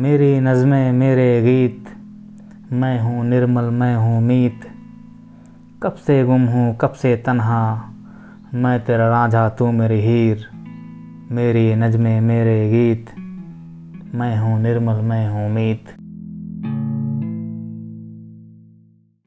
मेरी नज़में मेरे गीत। मैं हूँ निर्मल, मैं हूँ मीत। कब से गुम हूँ, कब से तन्हा। मैं तेरा राझा तू मेरी हीर। मेरी नज़में मेरे गीत। मैं हूँ निर्मल, मैं हूँ मीत।